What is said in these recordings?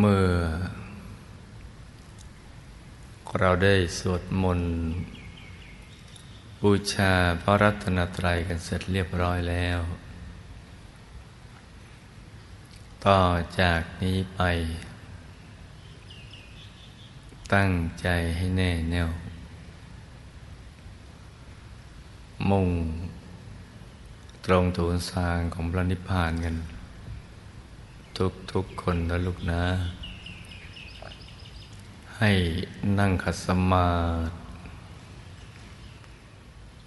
เมื่อ เราได้สวดมนต์บูชาพระรัตนตรัยกันเสร็จเรียบร้อยแล้ว ต่อจากนี้ไป ตั้งใจให้แน่แน่วมุ่งตรงถูนสางของพระนิพพานกัน ทุกทุกคนนะลูกนะ ให้นั่งขัดสมาธิ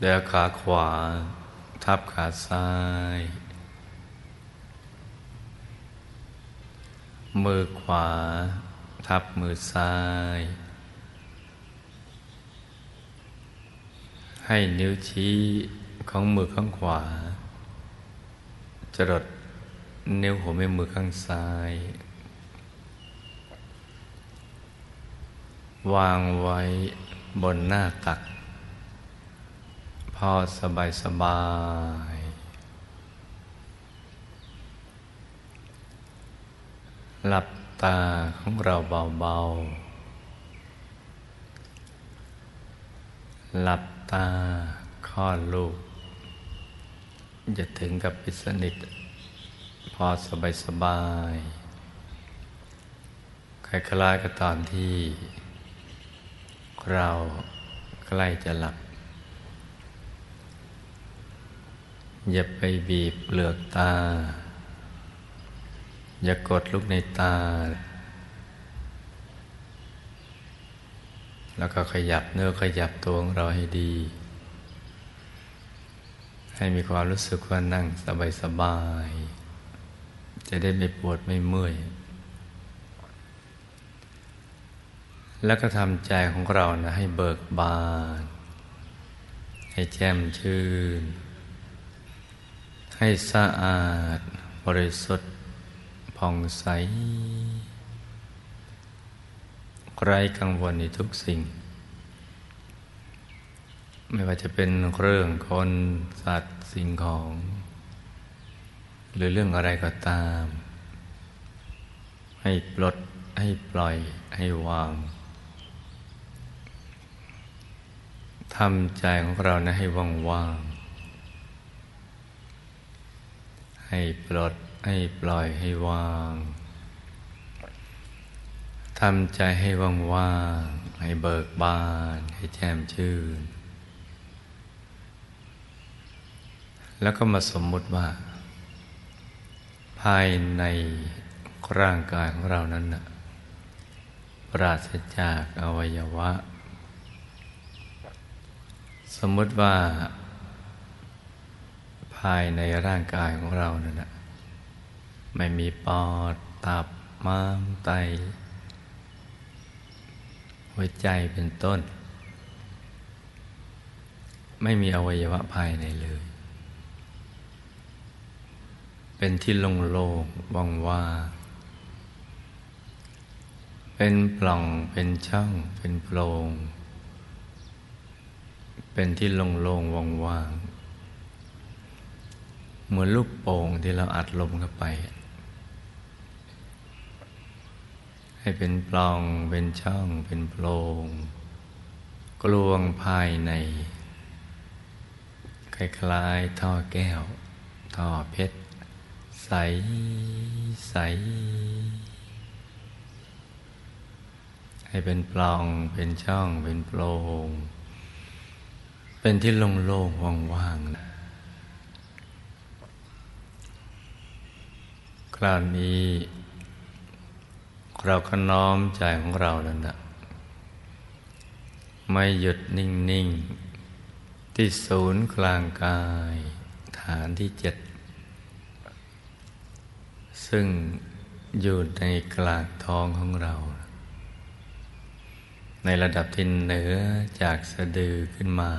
แล้วขาขวา ทับขาซ้าย มือขวา ทับมือซ้าย ให้นิ้วชี้ของมือข้างขวา จรด นิ้วหัวแม่มือข้างซ้าย วางไว้บนหน้าตัก พอสบายสบาย หลับตาของเราเบาๆ หลับตาคลอดลูกจะถึงกับปิดสนิท พอสบายสบายคล้ายๆกับตอนที่ เราใกล้จะหลับ อย่าไปบีบเปลือกตา อย่ากดลูกในตา แล้วก็ขยับเนื้อขยับตัวของเราให้ดี ให้มีความรู้สึกว่านั่งสบายสบาย จะได้ไม่ปวดไม่เมื่อย แล้วก็ทำใจของเรานะให้เบิกบาน ให้แจ่มชื่น ให้สะอาด บริสุทธิ์ผ่องใส ไร้กังวลในทุกสิ่ง ไม่ว่าจะเป็นเรื่องคนสัตว์สิ่งของ หรือเรื่องอะไรก็ตาม ให้ปลดให้ปล่อยให้วางทำใจของเรานะให้ว่างว่างให้ปลดให้ปล่อยให้วางทำใจให้ว่างว่างให้เบิกบาน ให้แจ่มชื่น แล้วก็มาสมมุติว่า ภายในร่างกายของเรานั้นนะปราศจากอวัยวะ สมมติว่า ภายในร่างกายของเรานั่นนะไม่มีปอด ตับ ม้ามไต หัวใจเป็นต้น ไม่มีอวัยวะภายในเลย เป็นที่โล่งๆว่างว่างเป็นปล่องเป็นช่องเป็นโพรง เป็นที่โล่งๆว่างๆเหมือนลูกโป่งที่เราอัดลมเข้าไป ให้เป็นปล่องเป็นช่องเป็นโพรง กลวงภายในคล้ายๆท่อแก้ว ท่อเพชร ใส ใส ให้เป็นปล่อง เป็นช่อง เป็นโพรงเป็นที่โล่งๆว่างๆนะคราวนี้เราก็น้อมใจของเรานั่นนะไม่หยุดนิ่ง ๆ ที่ศูนย์กลางกาย ฐานที่เจ็ด ซึ่งอยู่ในกลางท้องของเรา ในระดับที่เหนือจากสะดือขึ้นมา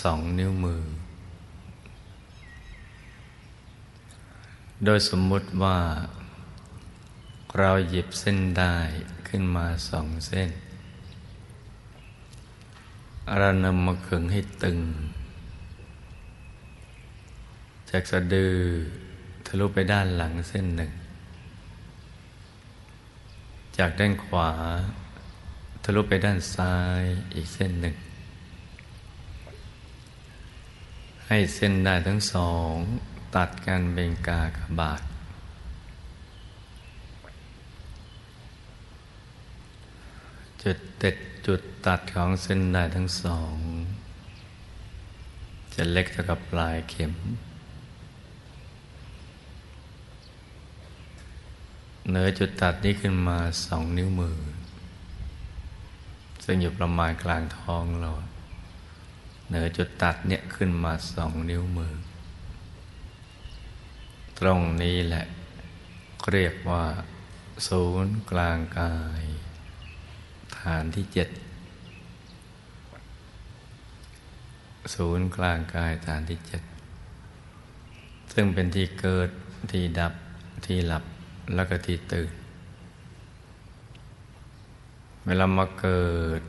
สองนิ้วมือ โดยสมมุติว่า เราหยิบเส้นได้ขึ้นมาสองเส้นเรานำมาขึงให้ตึง จากสะดือ ทะลุไปด้านหลังเส้นหนึ่ง จากด้านขวา ทะลุไปด้านซ้ายอีกเส้นหนึ่ง ให้เส้นได้ทั้งสอง ตัดกันเป็นกากบาท จุดเด็ดจุดตัดของเส้นได้ทั้งสอง จะเล็กเท่ากับปลายเข็ม เหนือจุดตัดนี้ขึ้นมาสองนิ้วมือ ซึ่งอยู่ประมาณกลางท้องเรา เหนือจุดตัดเนี่ยขึ้นมาสองนิ้วมือ ตรงนี้แหละเรียกว่า ศูนย์กลางกาย ฐานที่เจ็ดศูนย์กลางกายฐานที่เจ็ดซึ่งเป็นที่เกิดที่ดับที่หลับ แล้วก็ที่ตื่น เวลามาเกิด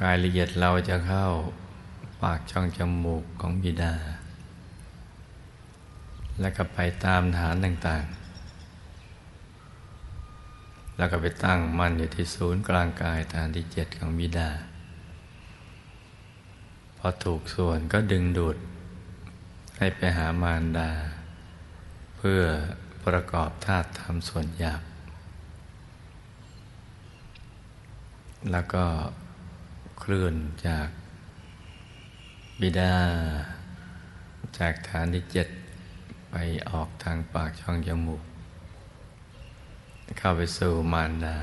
กายละเอียดเราจะเข้าปากช่องจมูกของบิดา แล้วก็ไปตามฐานต่างๆ แล้วก็ไปตั้งมันอยู่ที่ศูนย์กลางกายฐานที่เจ็ดของบิดา พอถูกส่วนก็ดึงดูดให้ไปหามารดา พื่อประกอบธาตุธรรมส่วนหยาบ แล้วก็เคลื่อนจากบิดา จากฐานที่เจ็ดไปออกทางปากช่องจมูก เข้าไปสู่มารดา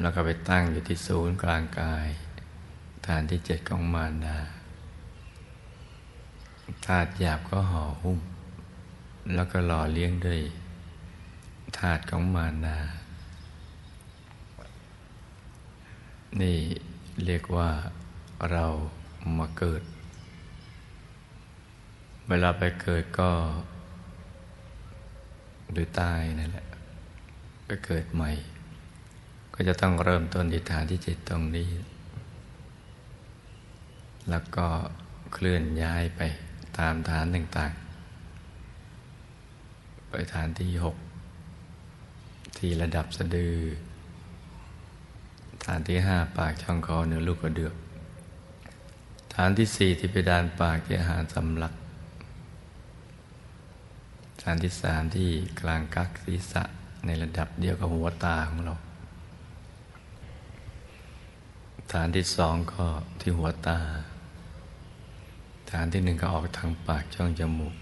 แล้วก็ไปตั้งอยู่ที่ศูนย์กลางกาย ฐานที่เจ็ดของมารดาธาตุหยาบก็ห่อหุ้ม แล้วก็หล่อเลี้ยงด้วยธาตุของมานา นี่เรียกว่าเรามาเกิด เวลาไปเกิดก็ หรือตายนั่นแหละไปเกิดใหม่ ก็จะต้องเริ่มต้นที่ฐานที่จิตตรงนี้ แล้วก็เคลื่อนย้ายไปตามฐานต่าง ไปฐานที่หกที่ระดับสะดือ ฐานที่ห้าปากช่องคอเนื้อลูกกระเดือกฐานที่สี่ที่ไปดานปากที่อาหารสำลัก ฐานที่สามที่กลางกักศีรษะในระดับเดียวกับหัวตาของเรา ฐานที่สองก็ที่หัวตา ฐานที่หนึ่งก็ออกทางปากช่องจมูก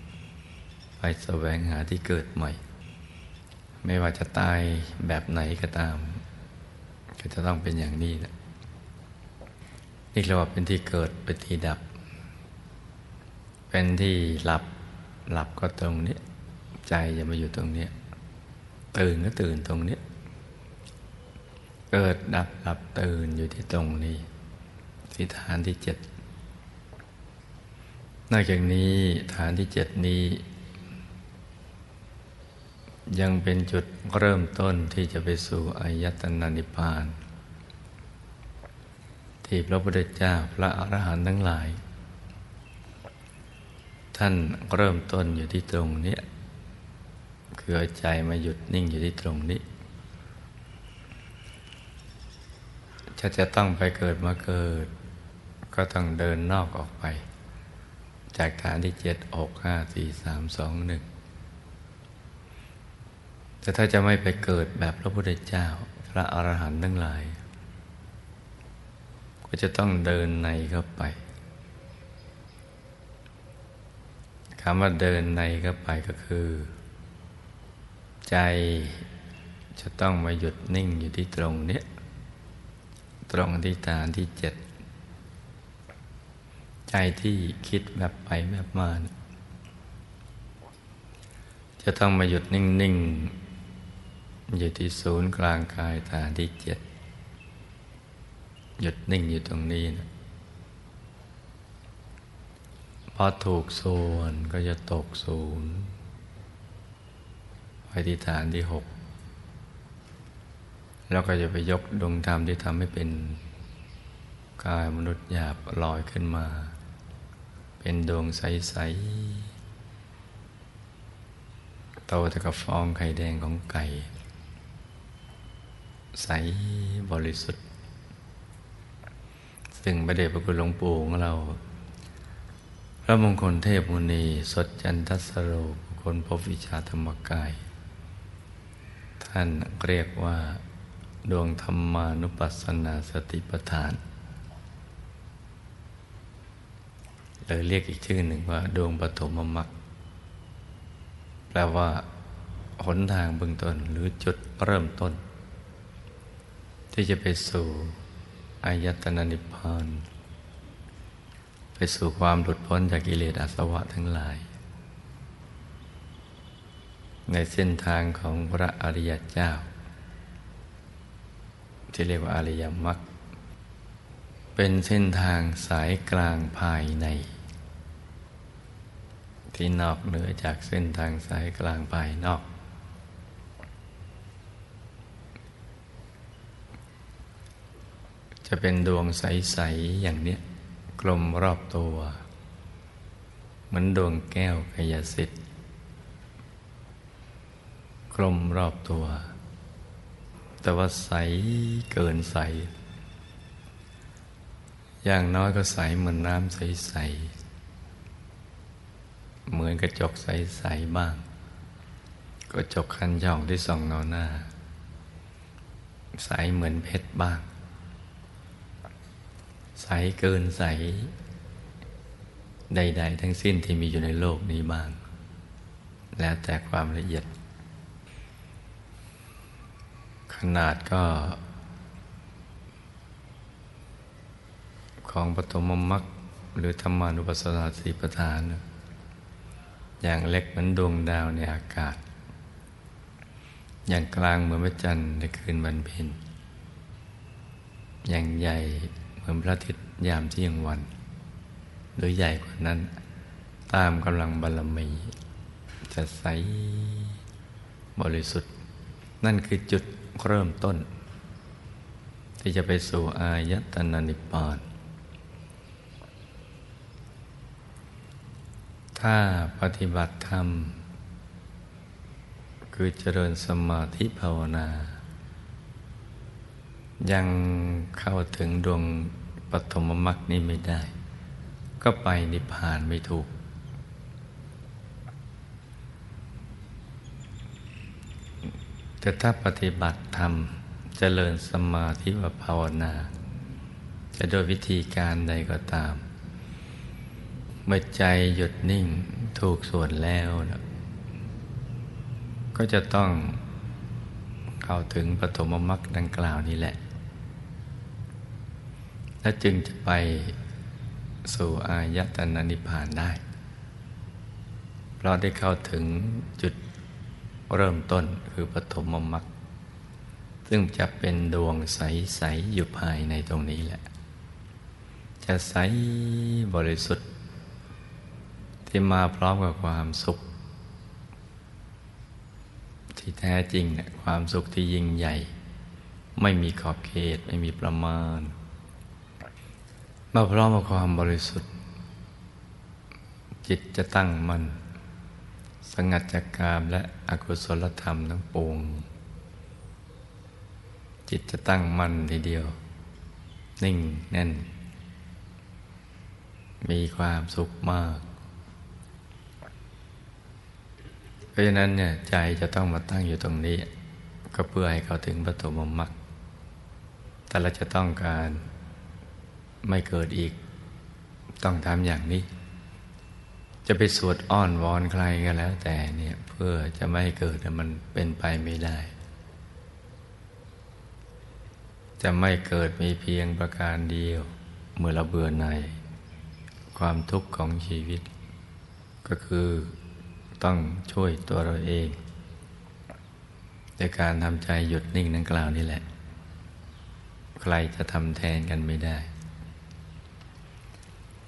ไปแสวงหาที่เกิดใหม่ ไม่ว่าจะตายแบบไหนก็ตาม ก็จะต้องเป็นอย่างนี้นะนี่เราว่าเป็นที่เกิดเป็นที่ดับ เป็นที่หลับหลับก็ตรงนี้ ใจจะมาอยู่ตรงนี้ ตื่นก็ตื่นตรงนี้ เกิดดับหลับตื่นอยู่ที่ตรงนี้ที่ฐานที่เจ็ดนอกจากนี้ฐานที่เจ็ดนี้ ยังเป็นจุดเริ่มต้นที่จะไปสู่อายตนะนิพพาน ที่พระพุทธเจ้าพระอรหันต์ทั้งหลาย ท่านเริ่มต้นอยู่ที่ตรงนี้คือใจมาหยุดนิ่งอยู่ที่ตรงนี้จะจะต้องไปเกิดมาเกิด ก็ต้องเดินนอกออกไป จากฐานที่เจ็ดหกห้าสี่สามสองหนึ่ง แต่ถ้าจะไม่ไปเกิดแบบพระพุทธเจ้า พระอรหันต์ทั้งหลาย ก็จะต้องเดินในเข้าไปคำว่าเดินในเข้าไปก็คือ ใจจะต้องมาหยุดนิ่งอยู่ที่ตรงนี้ตรงที่ฐานที่เจ็ดใจที่คิดแบบไปแบบมา จะต้องมาหยุดนิ่ง อยู่ที่ศูนย์กลางกายฐานที่เจ็ดหยุดนิ่งอยู่ตรงนี้นะพอถูกส่วนก็จะตกศูนย์ไปที่ฐานที่หกแล้วก็จะไปยกดวงธรรมที่ทำให้เป็นกายมนุษย์หยาบลอยขึ้นมา เป็นดวงใส ๆ โตเท่ากับฟองไข่แดงของไก่ ใสบริสุทธิ์ ซึ่งประเดชพระคุณหลวงปู่ของเรา พระมงคลเทพมุนี สดจันทสโรคนพบวิชาธรรมกาย ท่านเรียกว่า ดวงธรรมานุปัสสนาสติปัฏฐานหรือเรียกอีกชื่อหนึ่งว่า ดวงปฐมมรรคแปลว่าหนทางเบื้องต้นหรือจุดเริ่มต้น ที่จะไปสู่อายตนะนิพพาน ไปสู่ความหลุดพ้นจากกิเลสอาสวะทั้งหลาย ในเส้นทางของพระอริยเจ้า ที่เรียกว่าอริยมรรคเป็นเส้นทางสายกลางภายใน ที่นอกเหนือจากเส้นทางสายกลางภายนอก จะเป็นดวงใส ๆ อย่างนี้กลมรอบตัว เหมือนดวงแก้วกายสิทธิ์กลมรอบตัว แต่ว่าใสเกินใส อย่างน้อยก็ใสเหมือนน้ำใส ๆ เหมือนกระจกใส ๆ บ้าง กระจกคันช่องที่ส่องเงาหน้า ใสเหมือนเพชรบ้าง ใสเกินใส ใด ๆ ทั้งสิ้นที่มีอยู่ในโลกนี้บ้าง แล้วแต่ความละเอียด ขนาดก็ ของปฐมมรรคหรือธรรมานุปัสสนาสีประธาน อย่างเล็กเหมือนดวงดาวในอากาศ อย่างกลางเหมือนพระจันทร์ในคืนวันเพ็ญอย่างใหญ่ เหมือนพระอาทิตย์ยามเที่ยงวันหรือใหญ่กว่านั้น ตามกำลังบารมีจะใสบริสุทธิ์ นั่นคือจุดเริ่มต้น ที่จะไปสู่อายตนะนิพพานถ้าปฏิบัติธรรม คือเจริญสมาธิภาวนา ยังเข้าถึงดวงปฐมมรรคนี้ไม่ได้ ก็ไปนิพพานไม่ถูก แต่ถ้าปฏิบัติธรรมเจริญสมาธิวภาวนา จะโดยวิธีการใดก็ตาม เมื่อใจหยุดนิ่งถูกส่วนแล้วนะก็จะต้องเข้าถึงปฐมมรรคดังกล่าวนี้แหละ และจึงจะไปสู่อายตนะนิพพานได้ เพราะได้เข้าถึงจุดเริ่มต้นคือปฐมมรรคซึ่งจะเป็นดวงใส ๆ อยู่ภายในตรงนี้แหละ จะใสบริสุทธิ์ ที่มาพร้อมกับความสุข ที่แท้จริงเนี่ยความสุขที่ยิ่งใหญ่ ไม่มีขอบเขตไม่มีประมาณ มาพร้อมกับความบริสุทธิ์ จิตจะตั้งมัน่นสงัดจากกามและอกุศลธรรมทั้งปวง จิตจะตั้งมั่นทีเดียว นิ่งแน่น มีความสุขมาก เพราะฉะนั้นเนี่ยใจจะต้องมาตั้งอยู่ตรงนี้ ก็เพื่อให้เขาถึงปฐมมรรคแต่เราจะต้องการ ไม่เกิดอีก ต้องทำอย่างนี้ จะไปสวดอ้อนวอนใครก็แล้ว แต่เนี่ยเพื่อจะไม่ให้เกิดมันเป็นไปไม่ได้ จะไม่เกิดมีเพียงประการเดียว เมื่อเราเบื่อใน ความทุกข์ของชีวิต ก็คือต้องช่วยตัวเราเองในการทำใจหยุดนิ่งนั่งกล่าวนี่แหละ ใครจะทำแทนกันไม่ได้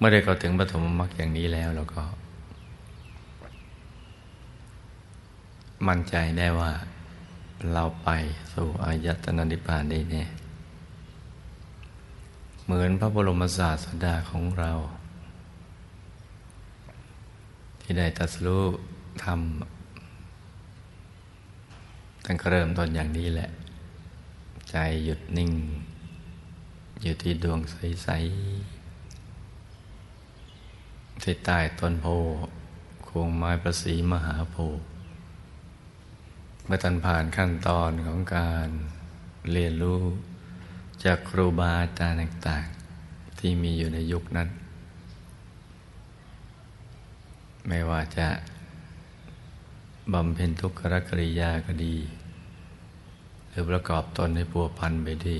มื่อได้เข้าถึงปฐมมรรคอย่างนี้แล้วเราก็ มั่นใจได้ว่าเราไปสู่อายตนะนิพพานได้แน่เหมือนพระบรมศาสดาของเรา ที่ได้ตัดสู้ทตั้งเริ่มต้นอย่างนี้แหละ ใจหยุดนิ่ง อยู่ที่ดวงใส ๆ ที่ใต้ต้นโพโคงไม้ประสีมหาโพธิ์เมื่อตันผ่านขั้นตอนของการเรียนรู้ จากครูบาอาจารย์ต่างๆ ที่มีอยู่ในยุคนั้น ไม่ว่าจะบำเพ็ญทุกขกริยาก็ดี หรือประกอบตนให้พัวพันไปดี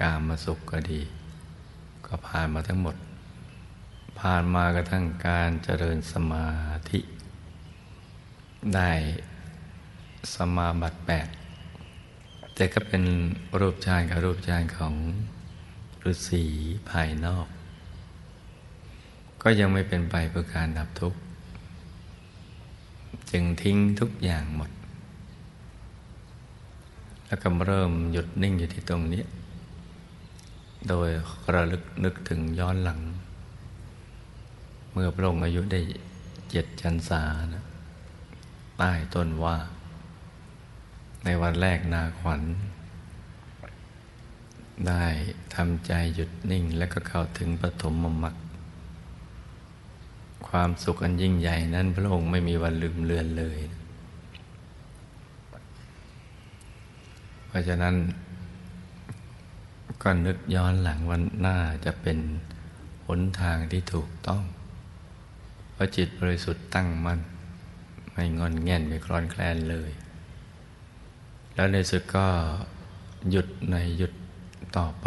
กามาสุขก็ดี ก็ผ่านมาทั้งหมด ผ่านมากระทั่งการเจริญสมาธิ ได้สมาบัติแปดแต่ก็เป็นรูปฌานกับรูปฌานของฤาษีภายนอก ก็ยังไม่เป็นไปเพื่อการดับทุกข์ จึงทิ้งทุกอย่างหมด แล้วก็เริ่มหยุดนิ่งอยู่ที่ตรงนี้ โดยระลึกนึกถึงย้อนหลัง เมื่อพระองค์อายุได้เจ็ดชันษานะใต้ต้นว่า ในวันแรกนาขวัญ ได้ทำใจหยุดนิ่งและก็เข้าถึงปฐมมมรรคความสุขอันยิ่งใหญ่นั้นพระองค์ไม่มีวันลืมเลือนเลย เพราะฉะนั้นก็นึกย้อนหลังวันหน้าจะเป็นหนทางที่ถูกต้อง ราะจิตบริสุทธิ์ตั้งมัน่นไม่งอนแง่นไม่คลอนแคลนเลย แล้วในสุดก็หยุดในหยุดต่อไป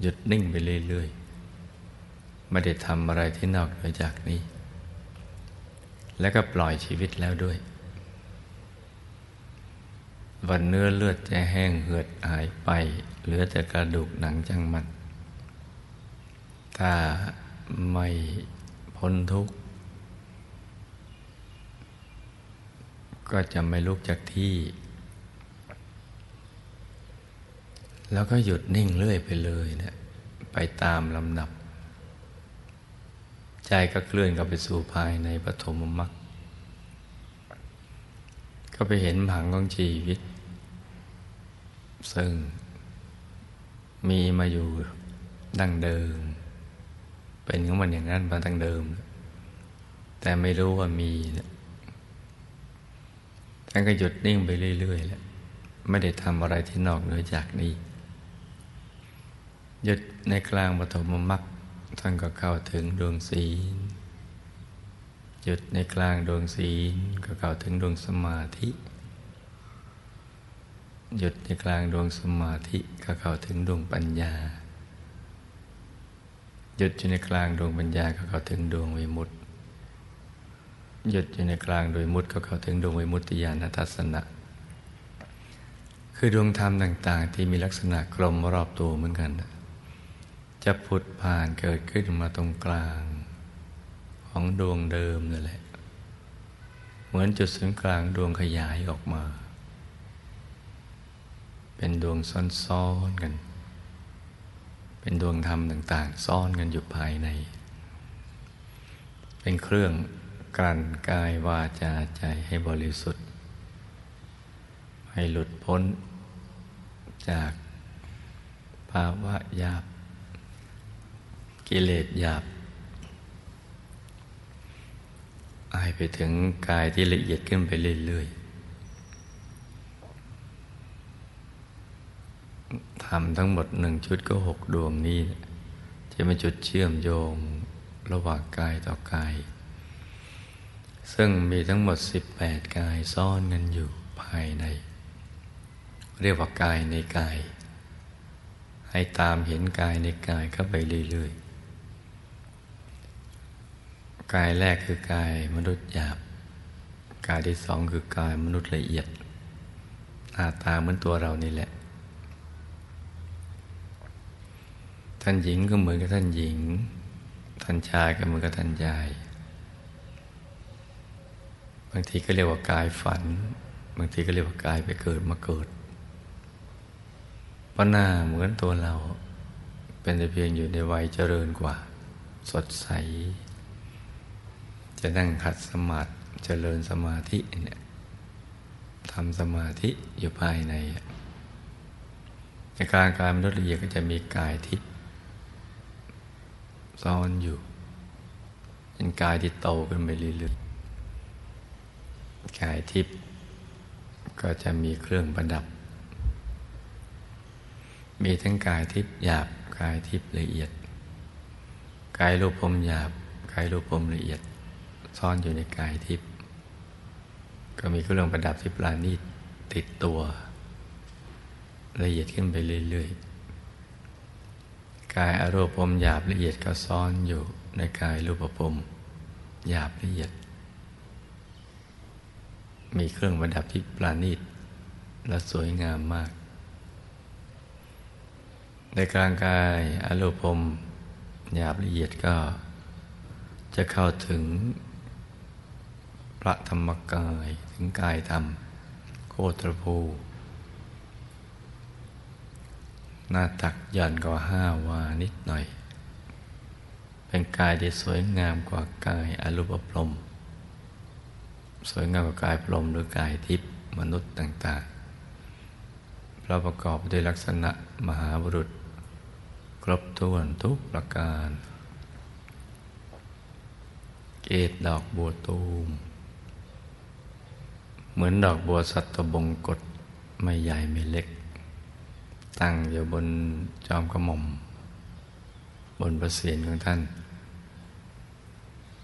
หยุดนิ่งไปเรื่อยๆไม่ได้ทำอะไรที่นอกเหนือจากนี้ แล้วก็ปล่อยชีวิตแล้วด้วย วันเนื้อเลือดจะแห้งเหือดหายไปเหลือแต่กระดูกหนังจังมันถ้าไม่ พ้นทุกข์ ก็จะไม่ลุกจากที่ แล้วก็หยุดนิ่งเรื่อยไปเลยเนะี่ยไปตามลำดับ ใจก็เคลื่อนเข้าไปสู่ภายในปฐมมรรคก็ไปเห็นผังของชีวิต ซึ่งมีมาอยู่ดั้งเดิม เป็นของมันอย่างนั้นมาตั้งเดิม แต่ไม่รู้ว่ามีท่านก็หยุดนิ่งไปเรื่อยๆแล้วไม่ได้ทำอะไรที่นอกเหนือจากนี้ หยุดในกลางปฐมมรรคท่านก็เข้าถึงดวงศีล หยุดในกลางดวงศีลก็เข้าถึงดวงสมาธิ หยุดในกลางดวงสมาธิก็เข้าถึงดวงปัญญา หยุดอยู่ในกลางดวงปัญญาก็เข้าถึงดวงวิมุตติหยุดอยู่ในกลางดวงมุตติก็เข้าถึงดวงวิมุตติญาณทัศนะ คือดวงธรรมต่าง ๆ ที่มีลักษณะกลมรอบตัวเหมือนกัน จะผุดผ่านเกิดขึ้นมาตรงกลาง ของดวงเดิมนั่นแหละ เหมือนจุดศูนย์กลางดวงขยายออกมา เป็นดวงซ้อนๆกัน เป็นดวงธรรมต่าง ๆ ซ่อนกันอยู่ภายใน เป็นเครื่องกลั่นกายวาจาใจให้บริสุทธิ์ ให้หลุดพ้นจากภาวะยาบ กิเลสหยาบอายไปถึงกายที่ละเอียดขึ้นไปเรื่อยๆ ทำทั้งหมดหนึ่งชุดก็หกดวงนี้จะเป็นจุดเชื่อมโยงระหว่างกายต่อกาย ซึ่งมีทั้งหมดสิบแปดกายซ่อนกันอยู่ภายใน เรียกว่ากายในกาย ให้ตามเห็นกายในกายเข้าไปเรื่อยๆ กายแรกคือกายมนุษย์หยาบ กายที่สองคือกายมนุษย์ละเอียดหน้าตาเหมือนตัวเรานี่แหละ ท่านหญิงก็เหมือนกับท่านหญิง ท่านชายก็เหมือนกับท่านชาย บางทีก็เรียกว่ากายฝัน บางทีก็เรียกว่ากายไปเกิดมาเกิดเพราะหน้าเหมือนตัวเรา เป็นแต่เพียงอยู่ในวัยเจริญกว่า สดใส จะนั่งขัดสมาธิเจริญสมาธิเนี่ยทำสมาธิอยู่ภายในในการกายมนุษย์ละเอียดก็จะมีกายทิพย์ ซ้อนอยู่ เป็นกายที่โตขึ้นไปเรื่อยๆกายทิพย์ก็จะมีเครื่องประดับ มีทั้งกายทิพย์หยาบกายทิพย์ละเอียด กายรูปพรมหยาบกายรูปพรมละเอียด ซ่อนอยู่ในกายทิพย์ก็มีเครื่องประดับที่ปราณีตติดตัว ละเอียดขึ้นไปเรื่อยๆ กายอรูปพรมหยาบละเอียดก็ซ่อนอยู่ในกายรูปพรมหยาบละเอียด มีเครื่องประดับที่ปราณีตและสวยงามมาก ในกลางกายอรูปพหยาบละเอียดก็จะเข้าถึงพระธรรมกายถึงกายธรรมโคตรภู หน้าตักยันกว่าห้าวานิดหน่อย เป็นกายที่สวยงามกว่ากายอรูปพรมสวยงามกว่ากายพรมหรือกายทิพย์มนุษย์ต่างๆเราประกอบด้วยลักษณะมหาบุรุษ ครบถ้วนทุกประการ เกตดอกบัวตูม เหมือนดอกบัวสัตตบงกฎไม่ใหญ่ไม่เล็ก ตั้งอยู่บนจอมกระหม่อม บนประเสียนของท่าน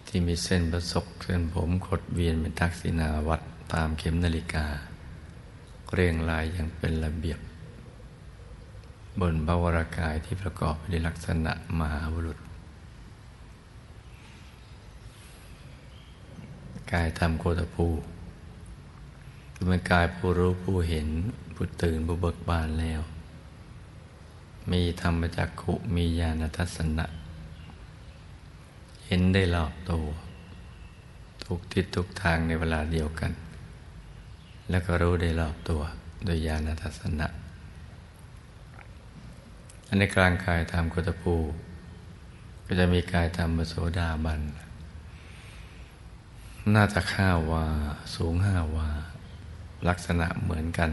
ที่มีเส้นประศกเส้นผมขดเวียนเป็นทักษิณาวัดตามเข็มนาฬิกา เรียงรายอย่างเป็นระเบียบ บนบวรากายที่ประกอบไปด้วยลักษณะมหาบุรุษ กายธรรมโคตภูคือเป็นกายผู้รู้ผู้เห็นผู้ตื่นผู้เบิกบานแล้ว มีธรรมจักขุมีญาณทัศนะ เห็นได้รอบตัว ทุกทิศทุกทางในเวลาเดียวกัน แล้วก็รู้ได้รอบตัว โดยญาณทัศนะ อันในกลางกายธรรมกุตภูก็จะมีกายธรรมโสดาบัน น่าจะข้าวา สูงห้าวา ลักษณะเหมือนกัน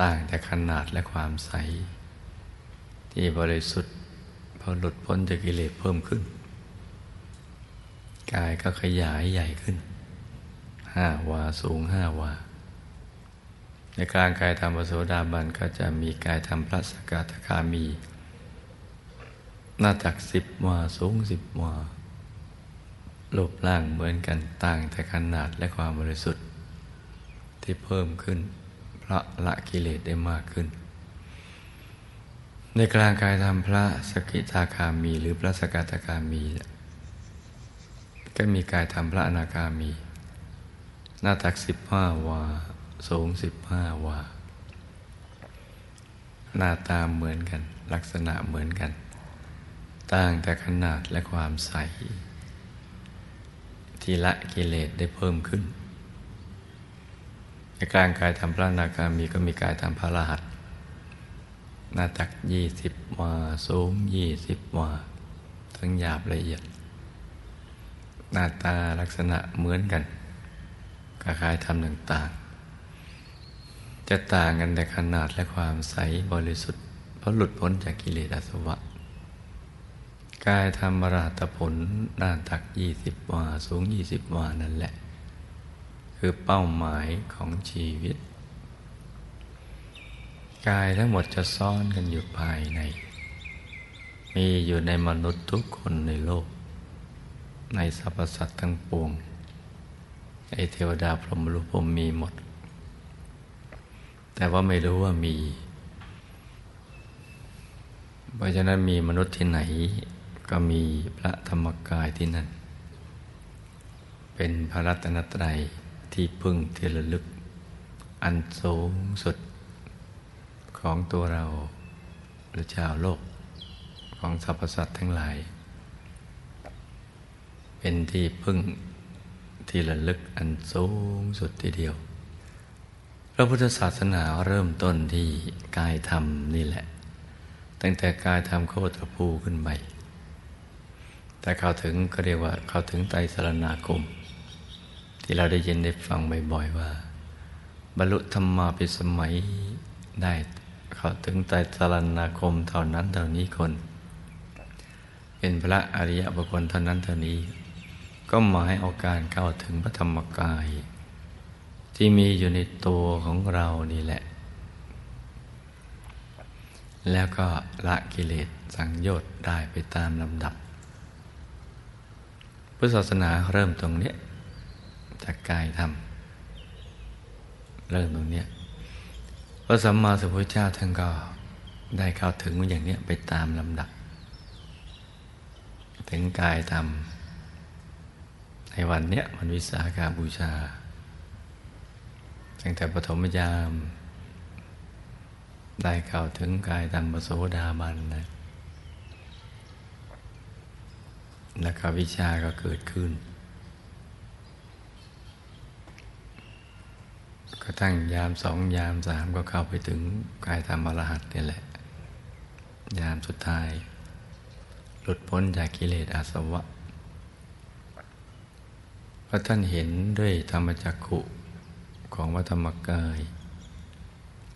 ต่างแต่ขนาดและความใส ที่บริสุทธิ์พอหลุดพ้นจากกิเลสเพิ่มขึ้น กายก็ขยายใหญ่ขึ้นห้าวาสูงห้าวา ในกลางกายธรรมโสดาบันก็จะมีกายธรรมพระสกทาคามี หน้าตักสิบวาสูงสิบวารูปร่างเหมือนกันต่างแต่ขนาดและความบริสุทธิ์ ที่เพิ่มขึ้น เพราะละกิเลสได้มากขึ้น ในกลางกายธรรมพระสกิทาคามี หรือพระสกทาคามี ก็มีกายธรรมพระอนาคามี หน้าตักสิบห้าวา สูงสิบห้าวา หน้าตาเหมือนกัน ลักษณะเหมือนกัน ต่างแต่ขนาดและความใส ที่ละกิเลสได้เพิ่มขึ้นในกลางกายทำพระอนาคามีก็มีกายทำพระรหัส หน้าตักยี่สิบวาสูงยี่สิบวาทั้งหยาบละเอียด หน้าตาลักษณะเหมือนกันกายๆทำต่างๆ จะต่างกันแต่ขนาดและความใสบริสุทธิ์ เพราะหลุดพ้นจากกิเลสอาสวะ กายธรรมราตผลหน้าตักยี่สิบวาสูงยี่สิบวานั่นแหละ คือเป้าหมายของชีวิต กายทั้งหมดจะซ่อนกันอยู่ภายใน มีอยู่ในมนุษย์ทุกคนในโลก ในสรรพสัตว์ทั้งปวง ไอเทวดาพรหมรูปมมีหมด แต่ว่าไม่รู้ว่ามี เพราะฉะนั้นมีมนุษย์ที่ไหน ก็มีพระธรรมกายที่นั่น เป็นพระรัตนตรัยที่พึ่งที่ระลึก อันสูงสุด ของตัวเรา หรือชาวโลกของสรรพสัตว์ทั้งหลาย เป็นที่พึ่งที่ระลึกอันสูงสุดทีเดียว พระพุทธศาสนาเริ่มต้นที่กายธรรมนี่แหละ ตั้งแต่กายธรรมโคตรภูขึ้นไปแต่เข้าถึงก็เรียกว่าเข้าถึงไตรสรณาคมที่เราได้ยินได้ฟังบ่อยๆว่า บรรลุธรรมาปิสมัยได้ เข้าถึงไตรสรณาคมเท่านั้นเท่านี้คน เป็นพระอริยบุคคลเท่านั้นเท่านี้ ก็หมายเอาการเข้าถึงพระธรรมกาย ที่มีอยู่ในตัวของเรานี่แหละ แล้วก็ละกิเลสสังโยชน์ได้ไปตามลำดับ พุทธศาสนาเริ่มตรงนี้จากกายธรรมเริ่มตรงนี้ พระสัมมาสัมพุทธเจ้าท่านก็ได้เข้าถึงอย่างนี้ไปตามลำดับ ถึงกายธรรมในวันเนี้ยวันวิสาขาบูชาตั้งแต่ปฐมยาม ได้เข้าถึงกายธรรมโสดาบันนะแล้วก็วิชาก็เกิดขึ้น กระทั่งยามสองยามสามก็เข้าไปถึงกายธรรมอรหัตนี่แหละ ยามสุดท้าย หลุดพ้นจากกิเลสอาสวะพระท่านเห็นด้วยธรรมจักขุของวัธรรมกาย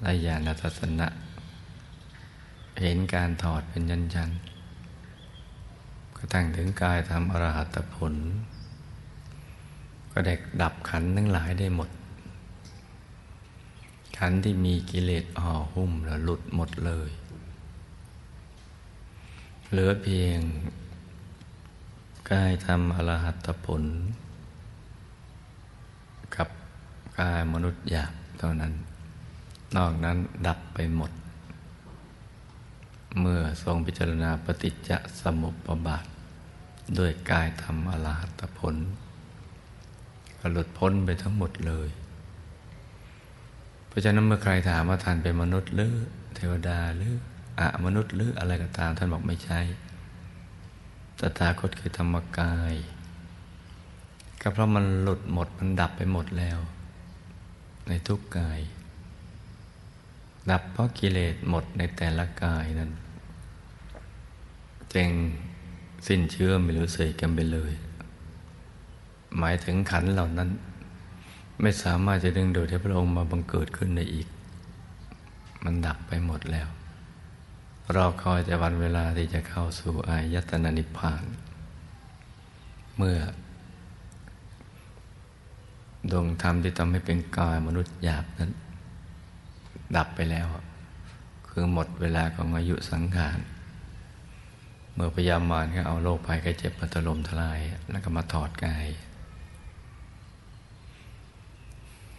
และญาณทัศนะ เห็นการถอดเป็นยันยันกระทั่งถึงกายธรรมอรหัตผล ก็เด็กดับขันทั้งหลายได้หมด ขันที่มีกิเลสห่อหุ้มแล้วหลุดหมดเลย เหลือเพียงกายทำอรหัตผล กับกายมนุษย์หยาบเท่านั้น นอกนั้นดับไปหมด เมื่อทรงพิจารณาปฏิจจสมุปบาท ด้วยกายธรรมอรหัตผลก็หลุดพ้นไปทั้งหมดเลย ราะฉะนั้นเมื่อใครถามว่าท่านเป็นมนุษย์หรือเทวดาหรืออะมนุษย์หรืออะไรก็ตาม ท่านบอกไม่ใช่ตถาคตคือธรรมกาย ก็เพราะมันหลุดหมดมันดับไปหมดแล้ว ในทุกกาย ดับเพราะกิเลสหมดในแต่ละกายนั้นเจงสิ้นเชื่อไม่รู้สึกกันไปเลย หมายถึงขันเหล่านั้น ไม่สามารถจะดึงดูดให้พระองค์มาบังเกิดขึ้นในอีก มันดับไปหมดแล้ว รอคอยแต่วันเวลาที่จะเข้าสู่อายตนะนิพพาน เมื่อ ดวงธรรมที่ทำให้เป็นกายมนุษย์หยาบนั้น ดับไปแล้ว คือหมดเวลาของอายุสังขารเมื่อพยายามารก็เอาโรคภัยไข้เจ็บมาถล่มทลาย แล้วก็มาถอดกาย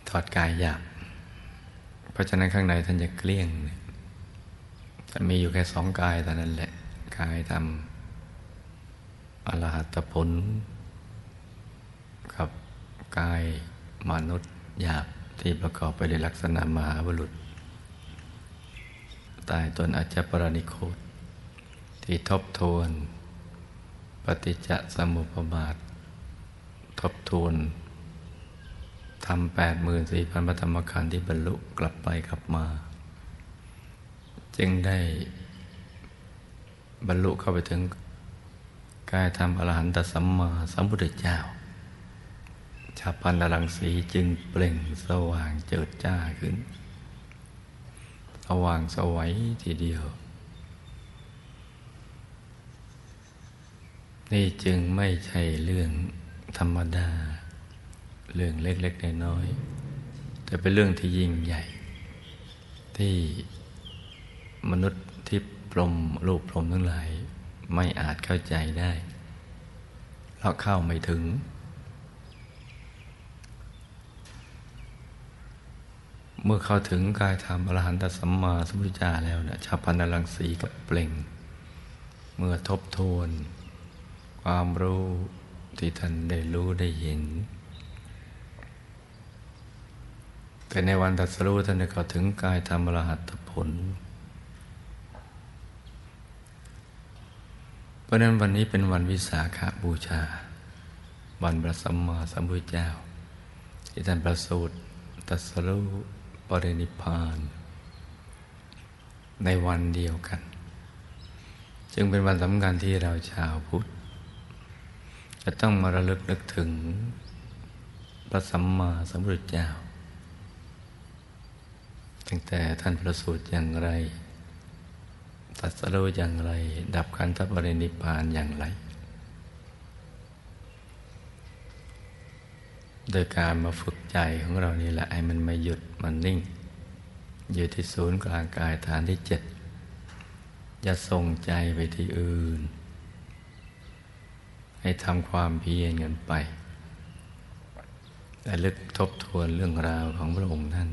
ถอดกายหยาบเพราะฉะนั้นข้างในท่านจะเกลี้ยงจะมีอยู่แค่สองกายแต่นั้นแหละ กายทำอรหัตผล กับกายมนุษย์หยาบที่ประกอบไปด้วยลักษณะมหาบุรุษตายตนอาจจะปรณิโคตที่ทบทวน ปฏิจจสมุปบาท ทบทวน ทำแปดหมื่นสี่พันพระธรรมขันธ์ที่บรรลุกลับไปกลับมา จึงได้บรรลุเข้าไปถึงกายธรรมอรหันตสัมมาสัมพุทธเจ้า ชาพันลังสีจึงเปล่งสว่างเจิดจ้าขึ้น สว่างสวัยทีเดียว นี่จึงไม่ใช่เรื่องธรรมดา เรื่องเล็กๆน้อยๆแต่เป็นเรื่องที่ยิ่งใหญ่ ที่มนุษย์ที่พรมรูปพรมทั้งหลาย ไม่อาจเข้าใจได้เพราะเข้าไม่ถึง เมื่อเข้าถึงกายธรรมอรหันตสัมมาสัมพุทธเจ้าแล้วเนี่ยชาพันลังสีกับเปล่ง เมื่อทบทวน ความรู้ที่ท่านได้รู้ได้เห็น แต่ในวันตัดสรู้ท่านได้เข้าถึงกายธรรมรหัตผล เพราะนั้นวันนี้เป็นวันวิสาขาบูชา วันพระสัมมาสัมพุทธเจ้า ที่ท่านประสูติตัสรู้ปรินิพาน ในวันเดียวกัน จึงเป็นวันสำคัญที่เราชาวพุทธ จะต้องมาระลึกนึกถึงพระสัมมาสัมพุทธเจ้า ตั้งแต่ท่านประสูติอย่างไรตัดสรู้อย่างไร ดับขันธปรินิพพานอย่างไร โดยการมาฝึกใจของเรานี่แหละให้มันม่หยุดมันนิ่ง อยู่ที่ศูนย์กลางกายฐานที่เจ็ดอย่าส่งใจไปที่อื่น ให้ทำความเพียรกันไปแต่ลึกทบทวนเรื่องราวของพระองค์ท่าน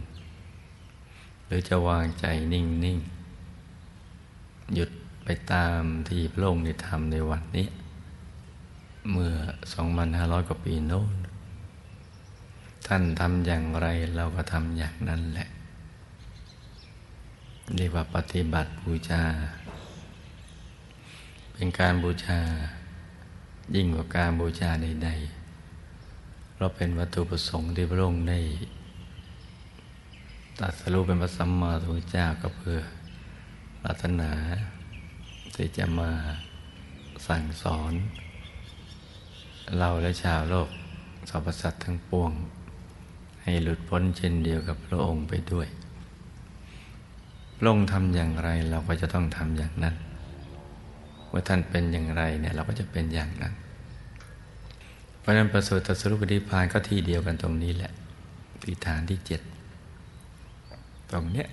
หรือจะวางใจนิ่งนิ่งหยุดไปตามที่พระองค์ได้ทำในวันนี้ เมื่อ 2,500 กว่าปีโน้น ท่านทำอย่างไรเราก็ทำอย่างนั้นแหละ เรียกว่าปฏิบัติบูชา เป็นการบูชา ยิ่งกว่าการบูชาใดๆเราเป็นวัตถุประสงค์ที่พระองค์ได้ ตัดสรุปเป็นพระสัมมาสัมพุทธเจ้าก็เพื่อปรารถนาที่จะมาสั่งสอน เราและชาวโลกสรรพสัตว์ทั้งปวง ให้หลุดพ้นเช่นเดียวกับพระองค์ไปด้วยพระองค์ทำอย่างไรเราก็จะต้องทำอย่างนั้นเมื่อท่านเป็นอย่างไรเนี่ยเราก็จะเป็นอย่างนั้น เพราะนั้นประสูติตรัสรุปฏิพานก็ที่เดียวกันตรงนี้แหละที่ฐานที่เจ็ด ตรงเนี้ย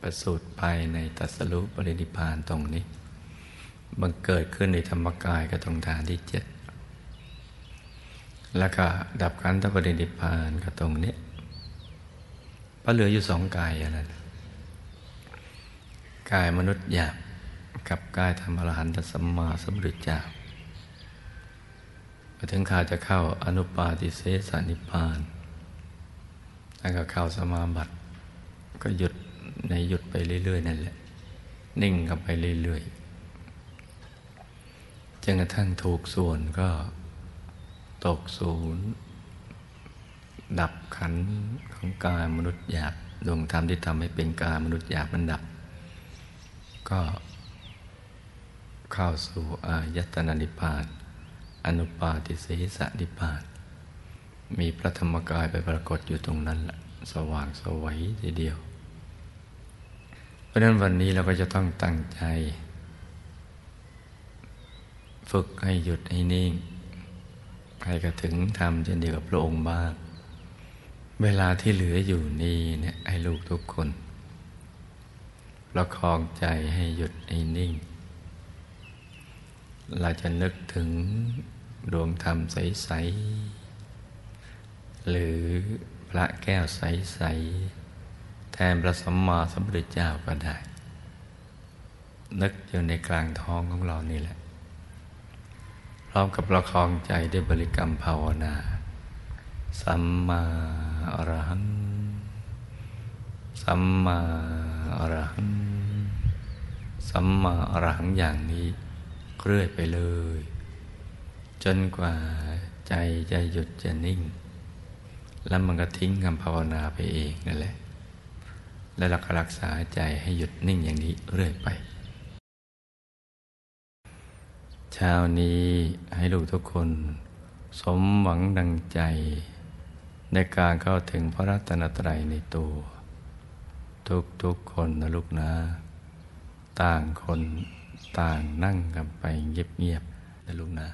ประสูติภายในตัสรุปรินิพานตรงนี้บังเกิดขึ้นในธรรมกายก็ตรงฐานที่เจ็ดแล้วก็ดับขันธปรินิพานก็ตรงนี้พระเหลืออยู่สองกายอย่างนั้นกายมนุษย์หยาบกับกายธรรมอรหันตสัมมาสัมพุทธเจ้าถึงข่าวจะเข้าอนุปาติเสสนิพาน แล้วก็เข้าสมาบัติ ก็หยุดในหยุดไปเรื่อย ๆ นั่นแหละ นิ่งกับไปเรื่อยๆจนกระทั่งถูกส่วนก็ตกศูนย์ดับขันของกายมนุษย์หยาบดวงธรรมที่ทำให้เป็นกายมนุษย์หยาบมันดับ ก็เข้าสู่อายตนะนิพพาน อนุปาติเสสนิพพาน มีพระธรรมกายไปปรากฏอยู่ตรงนั้นละสว่างสวัยทีเดียว เพราะนั้นวันนี้เราก็จะต้องตั้งใจ ฝึกให้หยุดให้นิ่งใครก็ถึงทำเช่นเดียวกับพระองค์บ้าง เวลาที่เหลืออยู่นี่เนี่ยให้ลูกทุกคนประคองใจให้หยุดให้นิ่ง เราจะนึกถึงดวงธรรมใส ๆ หรือพระแก้วใส ๆ แทนพระสัมมาสัมพุทธเจ้าก็ได้ นึกอยู่ในกลางท้องของเรานี่แหละ พร้อมกับประคองใจด้วยบริกรรมภาวนา สัมมาอรหัง สัมมาอรหัง สัมมาอรหังอย่างนี้เรื่อยไปเลย จนกว่าใจจะหยุดจะนิ่ง แล้วมันก็ทิ้งคำภาวนาไปเองนั่นแหละ และเราก็รักษาใจให้หยุดนิ่งอย่างนี้เรื่อยไป เช้านี้ให้ลูกทุกคน สมหวังดังใจ ในการเข้าถึงพระรัตนตรัยในตัว ทุกๆคนนะลูกนะ ต่างคนต่างนั่งกันไปเงียบๆนะลูกนะ